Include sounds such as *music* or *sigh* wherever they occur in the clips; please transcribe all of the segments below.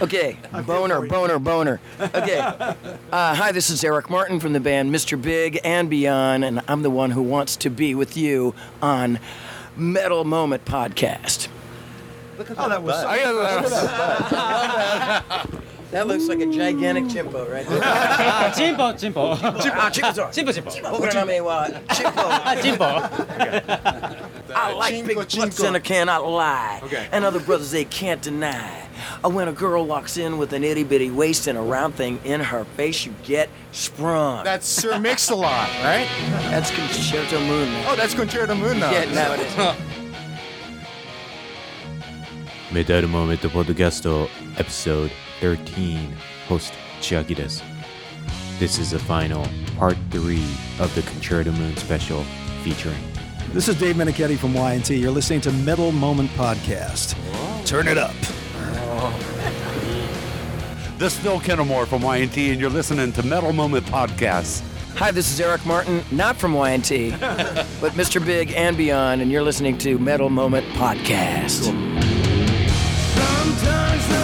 Okay, boner, boner, boner. Okay. *laughs* Uh, hi, this is Eric Martin from the band Mr. Big and Beyond, and I'm the one who wants to be with you on Metal Moment Podcast. Look at Oh, that was. That *laughs* That looks like a gigantic chimpo right there. Ah, *laughs* chimpo, chimpo. Chimpo, ah, chimpo, sorry. Chimpo, chimpo. We're. Chimpo. *laughs* chimpo. I like chinko, big butts and I cannot lie. Okay. And other brothers, they can't deny. Uh, when a girl walks in with an itty bitty waist and a round thing in her face, you get sprung. That's Sir Mix-a-Lot, right? That's Concerto Moon. Oh, that's Concerto Moon now. Yeah, now it is. メタルモーメットポッドキャストエピソード 13, host Chiagitas. This is the final, part three of the Concerto Moon special featuring. This is Dave Meniketti from Y&T. You're listening to Metal Moment Podcast. Turn it up. *laughs* This is Phil Kennemore from Y&T, and you're listening to Metal Moment Podcast. Hi, this is Eric Martin, not from Y&T, *laughs* but Mr. Big and beyond, and you're listening to Metal Moment Podcast. Sometimes the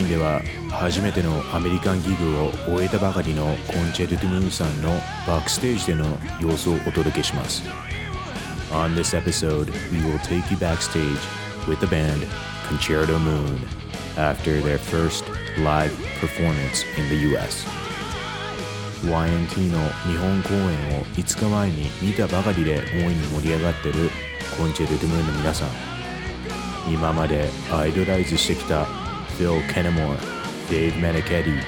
Episode 13では初めてのアメリカンギグを終えたばかりのコンチェルトゥ・ムーンさんのバックステージでの様子をお届けします On this episode, we will take you backstage with the band Concerto Moon after their first live performance in the US YNT の日本公演を5日前に見たばかりで大いに盛り上がってるコンチェルトゥ・ムーンの皆さん今までアイドライズしてきた Phil Kennemore, Dave Meniketti,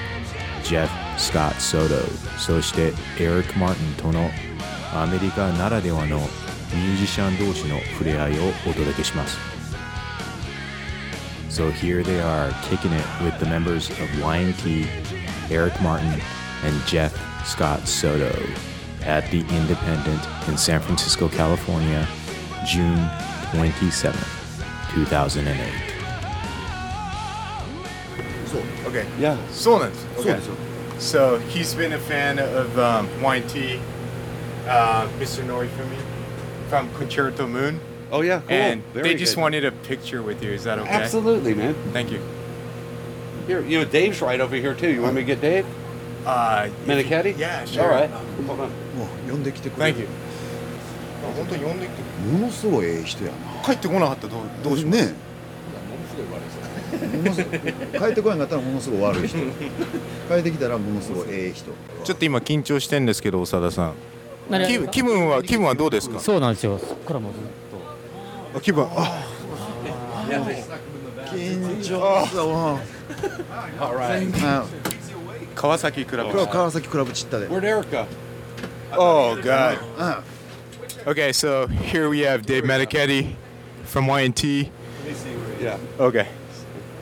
Jeff Scott Soto、そしてエリック・マーティンとのアメリカならではのミュージシャン同士の触れ合いをお届けします。So here they are kicking it with the members of Lion Key, Eric Martin, and Jeff Scott Soto at the Independent in San Francisco, California, June 27, 2008. Okay. Yeah. そうなんです。Okay. So he's been a fan of um, Y&T, uh, Mr. Norifumi from Concerto Moon. Oh yeah, cool. And Very they just good. wanted a picture with you. Is that okay? Absolutely, man. Thank you. Here, you know, Dave's right over here too. You want me to get Dave? Uh, Meniketti? Yeah, sure. All right. Hold on. Thank you. Oh, 本当に呼んできて。ものすごいええ人やな。帰ってこなかったらどうどうしますね。のすごい。帰ってこなかったらものすごい悪い人。*laughs* 帰ってきたらものすごいええ人。ちょっと今緊張してんですけど長田さん。何気分気分は気分はどうですか？そうなんですよ。そっからもうずっあ気分あ。緊張.あ川崎クラブ。川崎クラブチッタで。Where'd Eric go? Oh god. あ Okay so here we have Dave Meniketti from YNT Yeah. Okay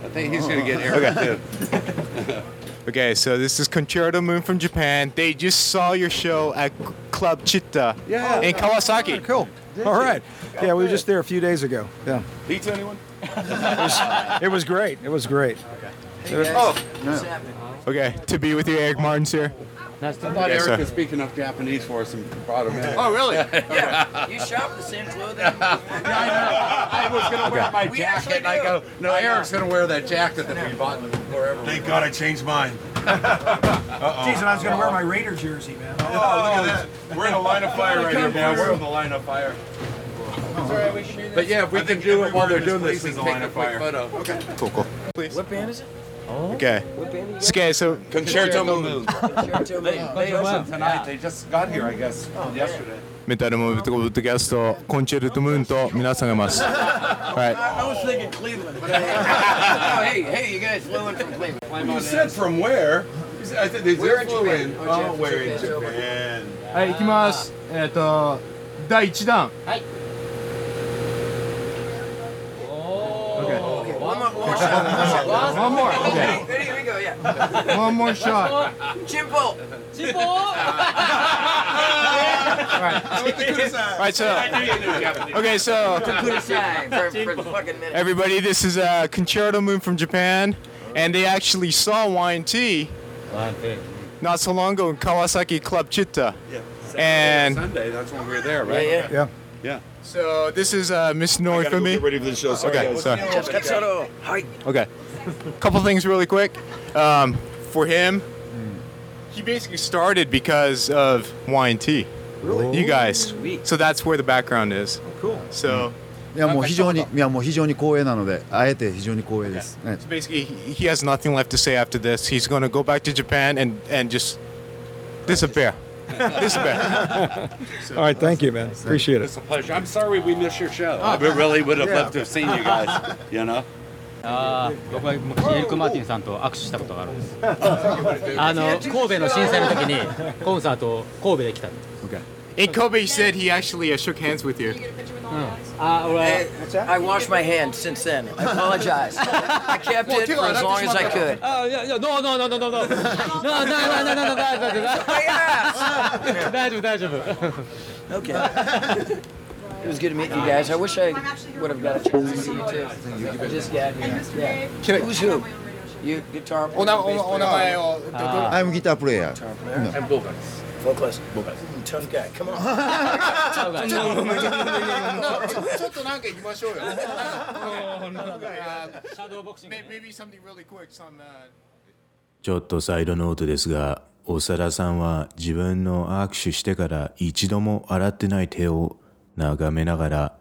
I think he's going to get oh. Eric, too. *laughs* Okay, so this is Concerto Moon from Japan. They just saw your show at Club Chitta Yeah. in Kawasaki. Cool. All right. Yeah, we were just there a few days ago. Yeah. Pizza, anyone? It was great. It was great. Okay. Oh, okay. To be with you, Eric Martin's here. I thought Yes, Eric sir. could speak enough Japanese for us and brought him in. Oh, really? *laughs* Yeah, you shop the same clothing. *laughs* I was going to wear my We jacket, actually and I do. go, no, Eric's going to wear that jacket that we bought wherever. Thank God I changed mine. *laughs* Jeez, and I was going to wear my Raider jersey, man. Oh, look at oh, that. We're in the line of fire right here, man. We're in the line of fire. But yeah, if we I can think do it while they're everyone doing this this, we place can is take a a line quick of fire. photo. Cool, cool. Please. What band is it? Oh. Okay. Okay, so Concerto Moon. they, they opened tonight. They just got here, I guess, yesterday. メタルムーブとブッドキャスト、コンチェルトムーンと皆さんがいます。はい。はい、行きます。えっ、ー、と、第1弾。はい。More, one more shot. One more. Okay. Okay. Ready, here we go, yeah. *laughs* One more shot. Jimbo. *laughs* Right, so. Okay, so. *laughs* For, for the fucking minute. Everybody, this is uh, Concerto Moon from Japan, and they actually saw Y&T not so long ago in Kawasaki Club Chitta. Yeah. And Sunday, that's when we were there, right? yeah. Yeah. Yeah. Yeah. So this is uh, Mr. Norifumi. Get ready for the show. Sorry. Okay, sorry. sorry. Hi. Okay. Couple things really quick. Um, for him, he basically started because of Y&T. Really? You guys. So that's where the background is. Oh, cool. So. いやもう非常にいやもう非常に光栄なのであえて非常に光栄です。Yeah. So basically, he has nothing left to say after this. He's going to go back to Japan and and just disappear. *laughs* disappear. *laughs* All right, thank you, man. Appreciate it. It's a pleasure. I'm sorry we missed your show. I really would have loved to have seen you guys. *laughs* You know? ああ、僕は昔エリック・マーティンさんと握手したことがあるんです。あの神戸の震災の時にコンサートを神戸で来た。 In Kobe, he said he actually uh, shook hands with you. Uh, well, I, What's that? I washed my hands since then. I apologize. I kept it for as long as I could. Uh, yeah, yeah, no, no, no, no, no, no. No, no, no, no, no, no, no, no, no. no, ass! 大丈夫、大丈夫。Okay. It was good to meet you guys. I wish I would have got a chance to see you too. I just got here. Yeah. Who's who? You guitar player? no, bass no, player, 名前を。I'm guitar player. guitar player, and vocals. vocalist. Tough guy. Come on. ちょっとなんか行きましょうよ。Maybe something really quick. Some. ちょっとサイドノートですが、長田さんは自分の握手してから一度も洗ってない手を眺めながら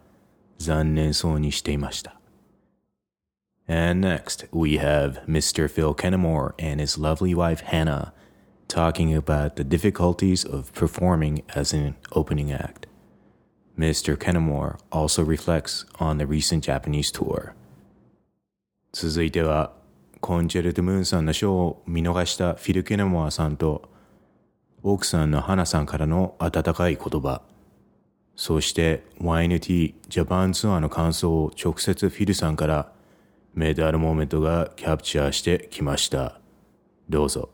残念そうにしていました。And next, we have Mr. Phil Kennemore and his lovely wife Hannah talking about the difficulties of performing as an opening act. Mr. Kenmore also reflects on the recent Japanese tour. 続いては、コンチェルト・ムーンさんのショーを見逃したフィル・ケネモアさんと、奥さんの花さんからの温かい言葉、そして YNT ジャパンツアーの感想を直接フィルさんからメダルモーメントがキャプチャーしてきました。どうぞ。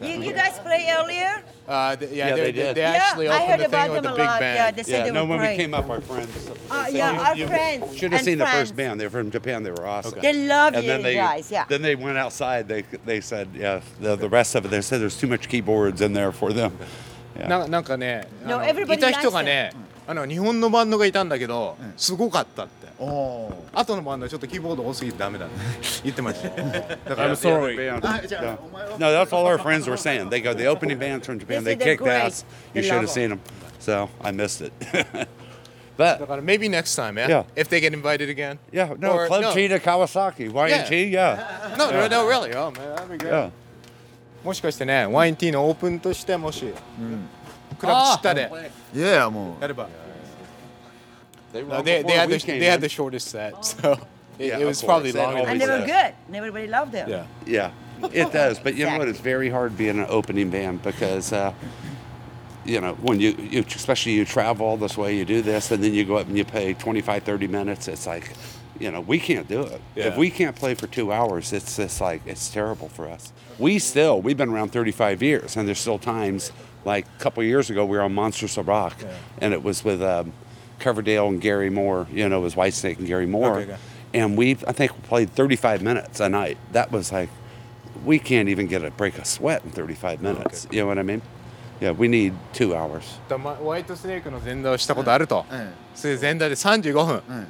You guys play earlier? Uh, th- yeah, Yeah, they, they they, did. they Yeah, actually I opened heard the thing about with them a a big lot. band. Yeah, they said Yeah, they no, were when we great. came up, our friends. Uh, they yeah, said our you- friends Should have and seen the friends. first band. They were from Japan. They were awesome. They love and you then they, guys, yeah. Then they went outside. They they said, yeah, the, the rest of it. They said there's too much keyboards in there for them. *laughs* Yeah. ななんかね、 No, あの everybody いた人がね、あの日本のバンドがいたんだけど、すごかったって。 後のバンドはちょっとキーボード多すぎてダメだね *laughs* I'm sorry ah, oh no. that's all our friends were saying they go the opening band from Japan they kicked ass you should have seen them so I missed it *laughs* But maybe next time, yeah? yeah? If they get invited again. Yeah, no, or, Club no. to Kawasaki, Y&T, yeah. yeah. *laughs* No, yeah. no, really. Oh, man, that'd be great. Yeah. もしかしてね、Y&T のオープンとしてもし、うん、クラブチッタで、いやいやもう、やれば。Yeah. They, No, they, they, had the, came they had the shortest set, so it, Yeah, it was course. probably They longer. And they were do. good. And everybody loved them. Yeah. Yeah, it *laughs* does. But you know what? It's very hard being an opening band because, uh, you know, when you, you, especially you travel all this way, you do this, and then you go up and you play 25, 30 minutes. It's like, you know, we can't do it. If we can't play for two hours, it's just like, it's terrible for us. We still, we've been around 35 years, and there's still times, like a couple of years ago, we were on Monsters of Rock, and it was with um, Coverdale and Gary Moore, you know, it was Whitesnake and Gary Moore. Okay, okay. And we, I think, we played 35 minutes a night. That was like, we can't even get a break a sweat in 35 minutes. You know what I mean? Yeah, we need two hours. だまホワイトスネークの前座をしたことあると、えそれで前座で35分、え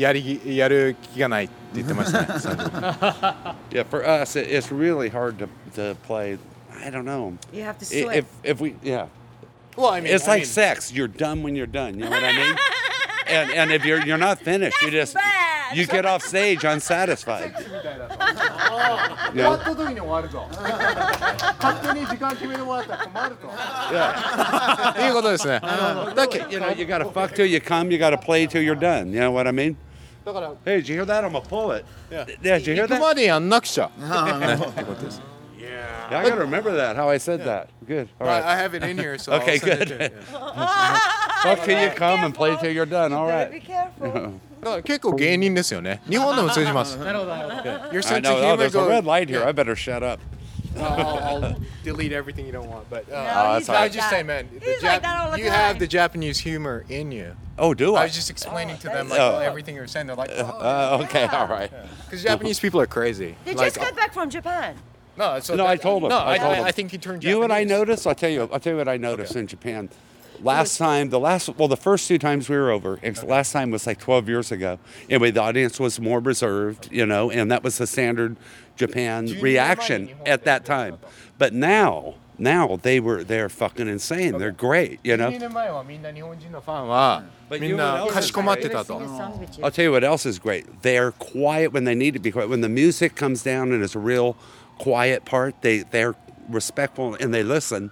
やりやる気がないって言ってましたね35分 Yeah, *laughs* for us, it, it's really hard to, to play. I don't know. You have to I- sweat. If, if we, yeah. well I mean It's I like mean, sex. You're done when you're done. You know what I mean? *laughs* and, and if you're, you're not finished, you just, bad. you get off stage unsatisfied. *laughs* 終わった*laughs* 時に終わるぞ勝手に時間決めてもらったら困ると Yeah. いうことですね Look, you know, you gotta fuck till you come, you gotta play till you're done. You know what I mean? だから Hey, did you hear that? I'm gonna pull it. Yeah. Yeah, did you hear 行く that? までやんなくちゃねってことです Yeah, I gotta remember that, how I said that. Good. All right. I have it in here so I'll *laughs* Okay, send it good. to you. Fuck till *laughs* you come and play till you're done. All Better right. be careful. *laughs* だから結構芸人ですよね日本でも通じますなるほどなるほど Your I sense know. of Oh, humor there's a goes- red light here. Yeah. I better shut up. I'll, I'll delete everything you don't want. But uh, No, Oh, he's that's all right. I like just that. say, man, the He's like that all the you time. have the Japanese humor in you. Oh, do I I? was just explaining to them like Oh. everything you're saying. They're like, Uh, okay, all right. because Japanese people are crazy. They like, just got back from Japan. no, so No, I told him. No, I I, told I, him. I think he turned. You know what I noticed? I'll tell you. I'll tell you what I noticed in Japan. Last time, the last, well, the first two times we were over, ex- last time was like 12 years ago. Anyway, the audience was more reserved, you know, and that was the standard Japan reaction at that time. But now, now they were, they're fucking insane. They're great, you know. 12年前はみんな日本人のファンは But み you ん know な what かしこまってた Sing と a。song with you. I'll tell you what else is great. They're quiet when they need to be quiet. When the music comes down and it's a real quiet part, they they're respectful and they listen.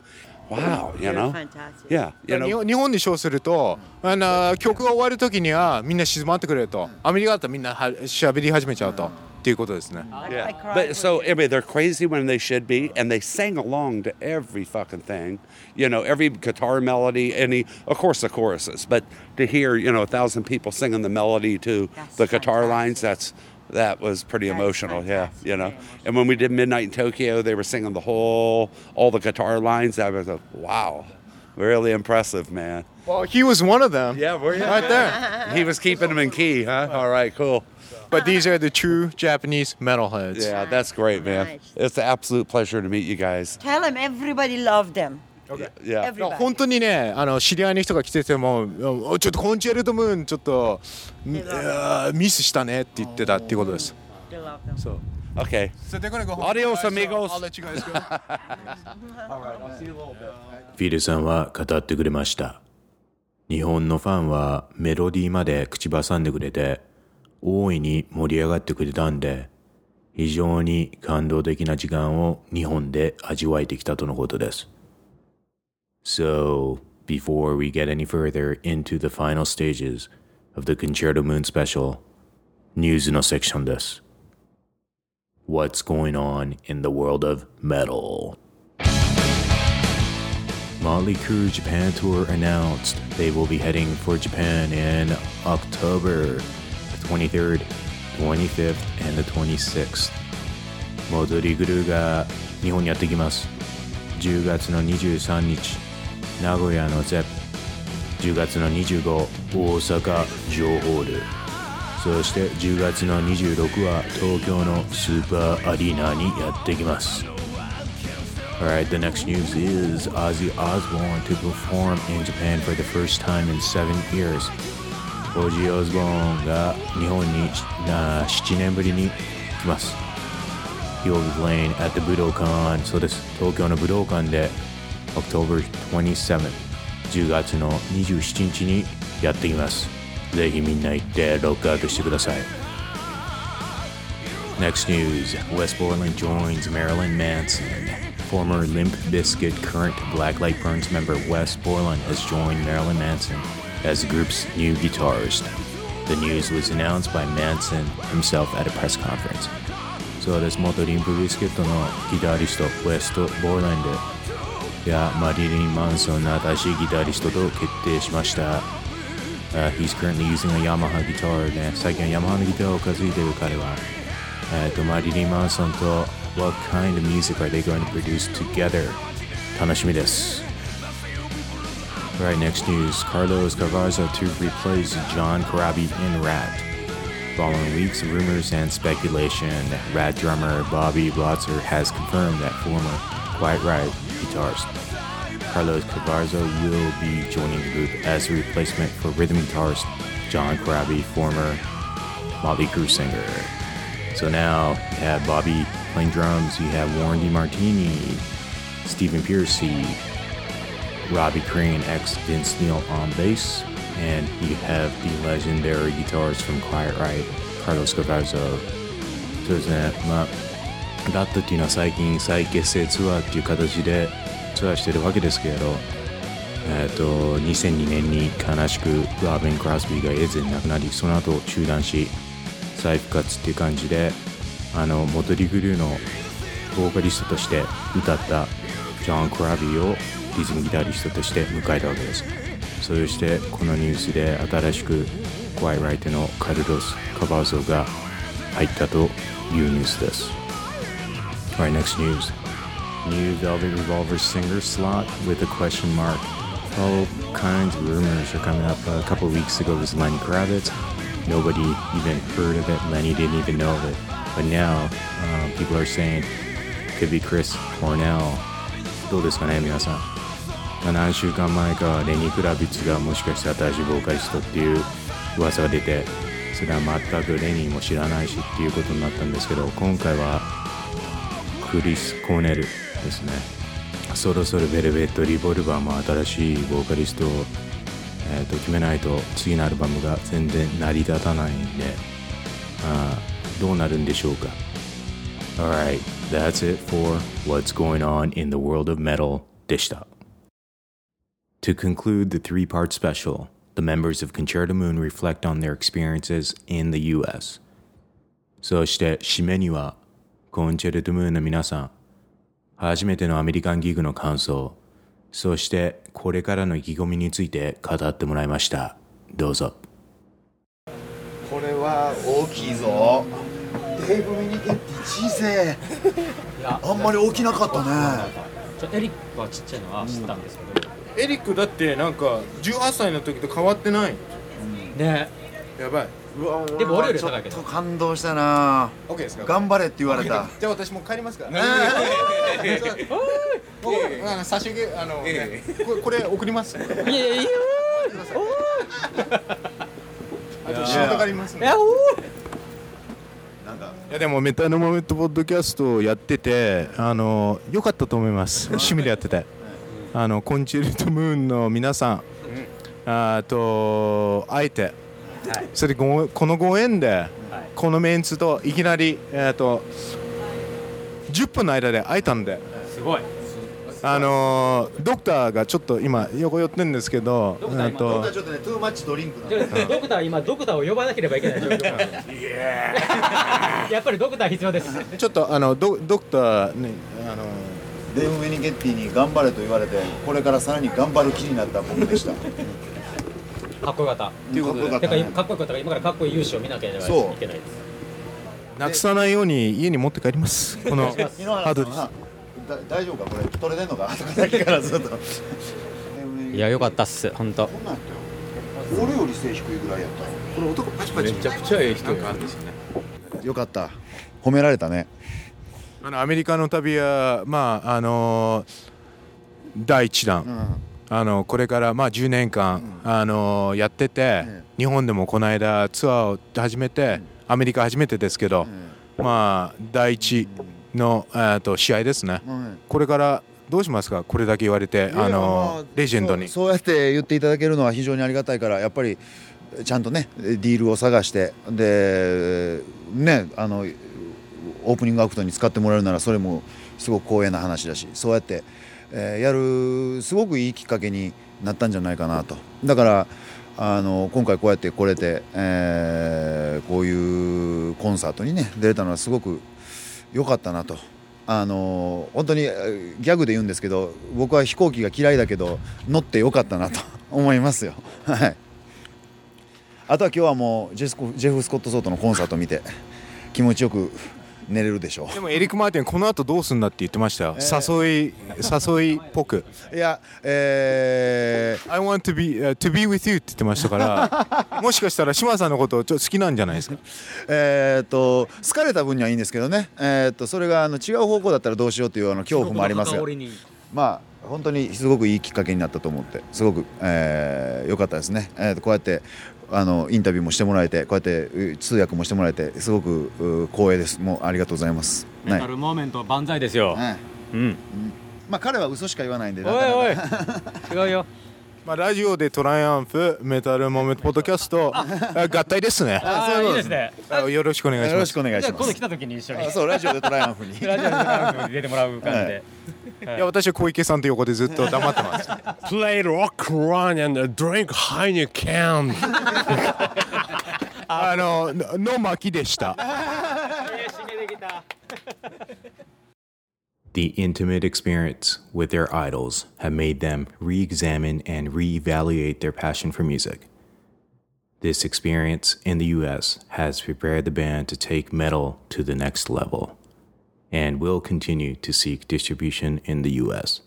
Wow, you They're know. fantastic. Yeah, you 日 know. 本日本でショーするとあの曲が終わる時にはみんな静まってくれるとアメリカだったらみんなは喋り始めちゃうと っていうことですね。 I, I Yeah, cried but with so you. anyway, they're crazy when they should be, and they sang along to every fucking thing. You know, every guitar melody, any, of course, the choruses. But to hear, you know, a thousand people singing the melody to That's the guitar fantastic. lines, that's that was pretty That's emotional. Yeah, fantastic, you know. very emotional. And when we did Midnight in Tokyo, they were singing the whole, all the guitar lines. That was a wow, really impressive, man. Well, he was one of them. Yeah, were you? Right there. He was keeping them in key, huh? All right, cool. But these are the true Japanese metalheads. Yeah, that's great, man. Nice. It's an absolute pleasure to meet you guys. Tell them everybody loved them. Yeah. 本当にね、あの知り合いの人が来てても、おちょっとコンチェルトムーン、ちょっとミスしたねって言ってたっていうことです。They love them. そう。Okay. So they're gonna go home. Adios, amigos. I'll let you guys go. フィルさんは語ってくれました。日本のファンはメロディーまで口挟んでくれて、大いに盛り上がってくれたんで、非常に感動的な時間を日本で味わえてきたとのことです。So, before we get any further into the final stages of the Concerto Moon Special, ニュースのセクションです。What's going on in the world of metal? Motley Crue Japan Tour announced they will be heading for Japan in October the 23rd, 25th, and the 26th. モドリグルーが日本にやってきます。10月の23日、名古屋の ZEP。10月の25、大阪ジョーホール。そして10月の26は東京のスーパーアリーナにやってきます。 Alright, the next news is Ozzy Osbourne to perform in Japan for the first time in seven years. オージー・オズボーンが日本にあ7年ぶりに来ます。He will be playing at the 武道館、そうです。東京の武道館で October 27th、10月の27日にやってきます。ぜひみんな行ってロックアウトしてください。Next news Wes Borland joins Marilyn Manson former Limp Bizkit current Black Light Burns member Wes Borland has joined Marilyn Manson as the group's new guitarist. The news was announced by Manson himself at a press conference. So です元リンプビスケットのギタリストウエスト・ボーランドやマリリン・マンソンの新しいギタリストと決定しました。Uh, he's currently using a Yamaha guitar ね。最近はヤマハのギターを担いでる彼は、えっ、ー、と、マリリン・マンソンと what kind of music are they going to produce together? 楽しみです。Alright, next news. Carlos Cavazo to replace John Corabi in Ratt. Following weeks of rumors and speculation, Ratt drummer Bobby Blotzer has confirmed that former Quiet Riot guitarist Carlos Cavazo will be joining the group as a replacement for rhythm guitarist John Corabi, former Motley Crue singer. So now you have Bobby playing drums, you have Warren DeMartini, Stephen Pearcy, Robbie Crane, ex Vince Neil on bass, and you have the legendary guitars from Quiet Riot, Carlos Cavazo. そうですね、まあ、ラットっていうのは最近再結成ツアーっていう形でツアーしてるわけですけれど、えーと、と2002年に悲しくラーベン・クラスビーがエーゼン亡くなりその後中断し再復活っていう感じであのモトリグルーのボーカリストとして歌ったジョン・クラビーをリズムギタリストとして迎えたわけですそしてこのニュースで新しくクワイライトのカルロス・カバーゾが入ったというニュースです Alright, next news. New Velvet Revolver singer slot with a question mark. All kinds of rumors are coming up. A couple of weeks ago was Lenny Kravitz. Nobody even heard of it. Lenny didn't even know of it. But now uh, people are saying could be Chris Cornell. どうですかね皆さん。まあ何週間前かレニー・クラビッツがもしかして新しいボーカリストっていう噂が出てそれは全くレニーも知らないしっていうことになったんですけど今回はクリス・コーネルですねそろそろベルベット・リボルバーも新しいボーカリストを、えー、と決めないと次のアルバムが全然成り立たないんであどうなるんでしょうか Alright, that's it for what's going on in the world of metal でした To conclude the three part special, the members of Concerto Moon reflect on their experiences in the US. そして締めには、コンチェルトムーンの皆さん、初めてのアメリカンギグの感想、そしてこれからの意気込みについて語ってもらいました。どうぞ。これは大きいぞ。デイブ・ミニケッティ小せえ。あんまり大きなかったね。ちょエリックはちっちゃいのは知ったんですけど、エリックだってなんか18歳の時と変わってない？ね。やばい。でも俺より高いけど。ちょっと感動したな。OK ですか？頑張れって言われた。じゃあ私もう帰りますから *laughs* もうあの差し上げあの、ねこれこれ送ります。いやいやいやあと仕事がありますねいやおなんか。いやでもメタルモメントポッドキャストをやっててあの良かったと思います。趣味でやってて。あのコンチェルトムーンの皆さん、あと会えて、それでごこのご縁で、このメンツといきなりえっ、と10分の間で会えたんで。すごいあのドクターがちょっと今横寄ってるんですけどドクター今えっとちょっとねトゥーマッチドリンクなんで。でドクター今ドクターを呼ばなければいけない状況 *laughs* やっぱりドクター必要です。ちょっとあのドドクターねあのデーブ・ミニケッティに頑張れと言われてこれからさらに頑張る気になった僕でした。*laughs* かっこよかった。ということでだかっこよかったから今からかっこいい勇姿を見なければいけないです。なくさないように家に持って帰ります。この *laughs* ハードです大丈夫か？これ取れてんのか？さっきからずっと。*laughs* いやよかったっす。本当。俺より背低いぐらいやったこれ男パチパチ。めちゃくちゃええ人があるんですよね。よかった。褒められたね。あのアメリカの旅はまああの第一弾、あのこれからまあ10年間、あのやってて、日本でもこの間ツアーを始めて、アメリカ初めてですけど、まあ第一の、えーと試合ですね、これからどうしますか？これだけ言われてあのレジェンドに。そうそうやって言っていただけるのは非常にありがたいからやっぱりちゃんとねディールを探してでねあのオープニングアクトに使ってもらえるならそれもすごく光栄な話だしそうやって、えーやるすごくいいきっかけになったんじゃないかなと。だからあの今回こうやって来れて、えーこういうコンサートにね出れたのはすごく良かったなと。あの本当にギャグで言うんですけど僕は飛行機が嫌いだけど乗ってよかったなと *laughs* 思いますよ。はい、あとは今日はもうジェスコジェフ・スコット・ソートのコンサート見て気持ちよく寝れるでしょ。でもエリック・マーティンこの後どうすんだって言ってましたよ、誘い誘いっぽく。う。いや、えー。I want to be,、uh, to be with you って言ってましたから *laughs* もしかしたら島さんのことちょっと好きなんじゃないですか？えー、と好かれた分にはいいんですけどね、えー、とそれがあの違う方向だったらどうしようというあの恐怖もありますがまあ本当にすごくいいきっかけになったと思ってすごく良、えー良かったですね、えーとこうやってあのインタビューもしてもらえてこうやってう通訳もしてもらえてすごくう光栄です。もうありがとうございます、はいメタルモーメント万歳ですよ、はい。うん。まあ彼は嘘しか言わないんでおいおい。*laughs* 違うよ。まあ、ラジオでトライアンフメタルモメントポッドキャスト。あ合体ですね。あーいいですね。あよろしくお願いします。よろしくお願いじゃあします。今度来た時に一緒に。あそうラジオでトライアンフに。ラジオでトライアンフに出てもらう感じで、いや私は小池さんと横でずっと黙ってます Play rock run and drink Heineken. *laughs* あののの巻でした。 The intimate experience with their idols have made them re examine and re-evaluate their passion for music. This experience in the US has prepared the band to take metal to the next level and will continue to seek distribution in the US.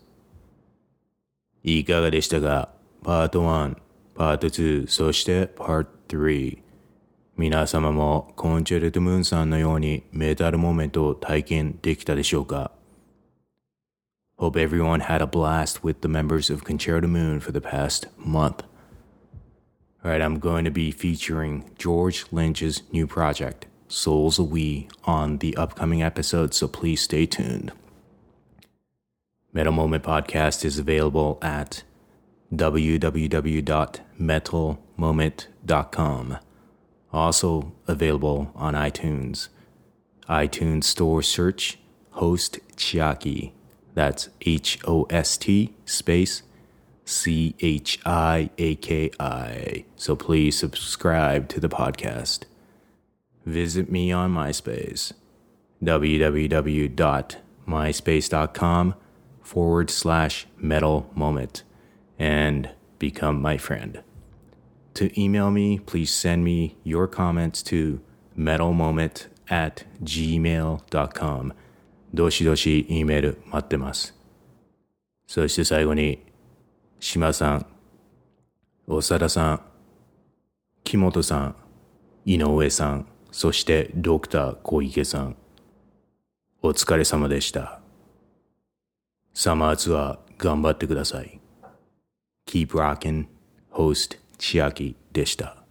いかがでしたかパート1、パート2、そしてパート3。皆様もコンチェルトムーンさんのようにメタルモーメントを体験できたでしょうか Hope everyone had a blast with the members of Concerto Moon for the past month. Alright, I'm going to be featuring George Lynch's new project, Souls of We, on the upcoming episode, so please stay tuned. Metal Moment Podcast is available at www.metalmoment.com. Also available on iTunes. iTunes Store search Host Chiaki. That's H O S T space C H I A K I. So please subscribe to the podcast Visit me on MySpace. www.myspace.com forward slash metal moment and become my friend. To email me, please send me your comments to metalmoment at gmail.com. どしどし E メール待ってます。そして最後に、島さん、長田さん、木本さん、井上さん、 そしてドクター小池さん、お疲れ様でした。サマーツアー頑張ってください。Keep rockin', host 千秋でした。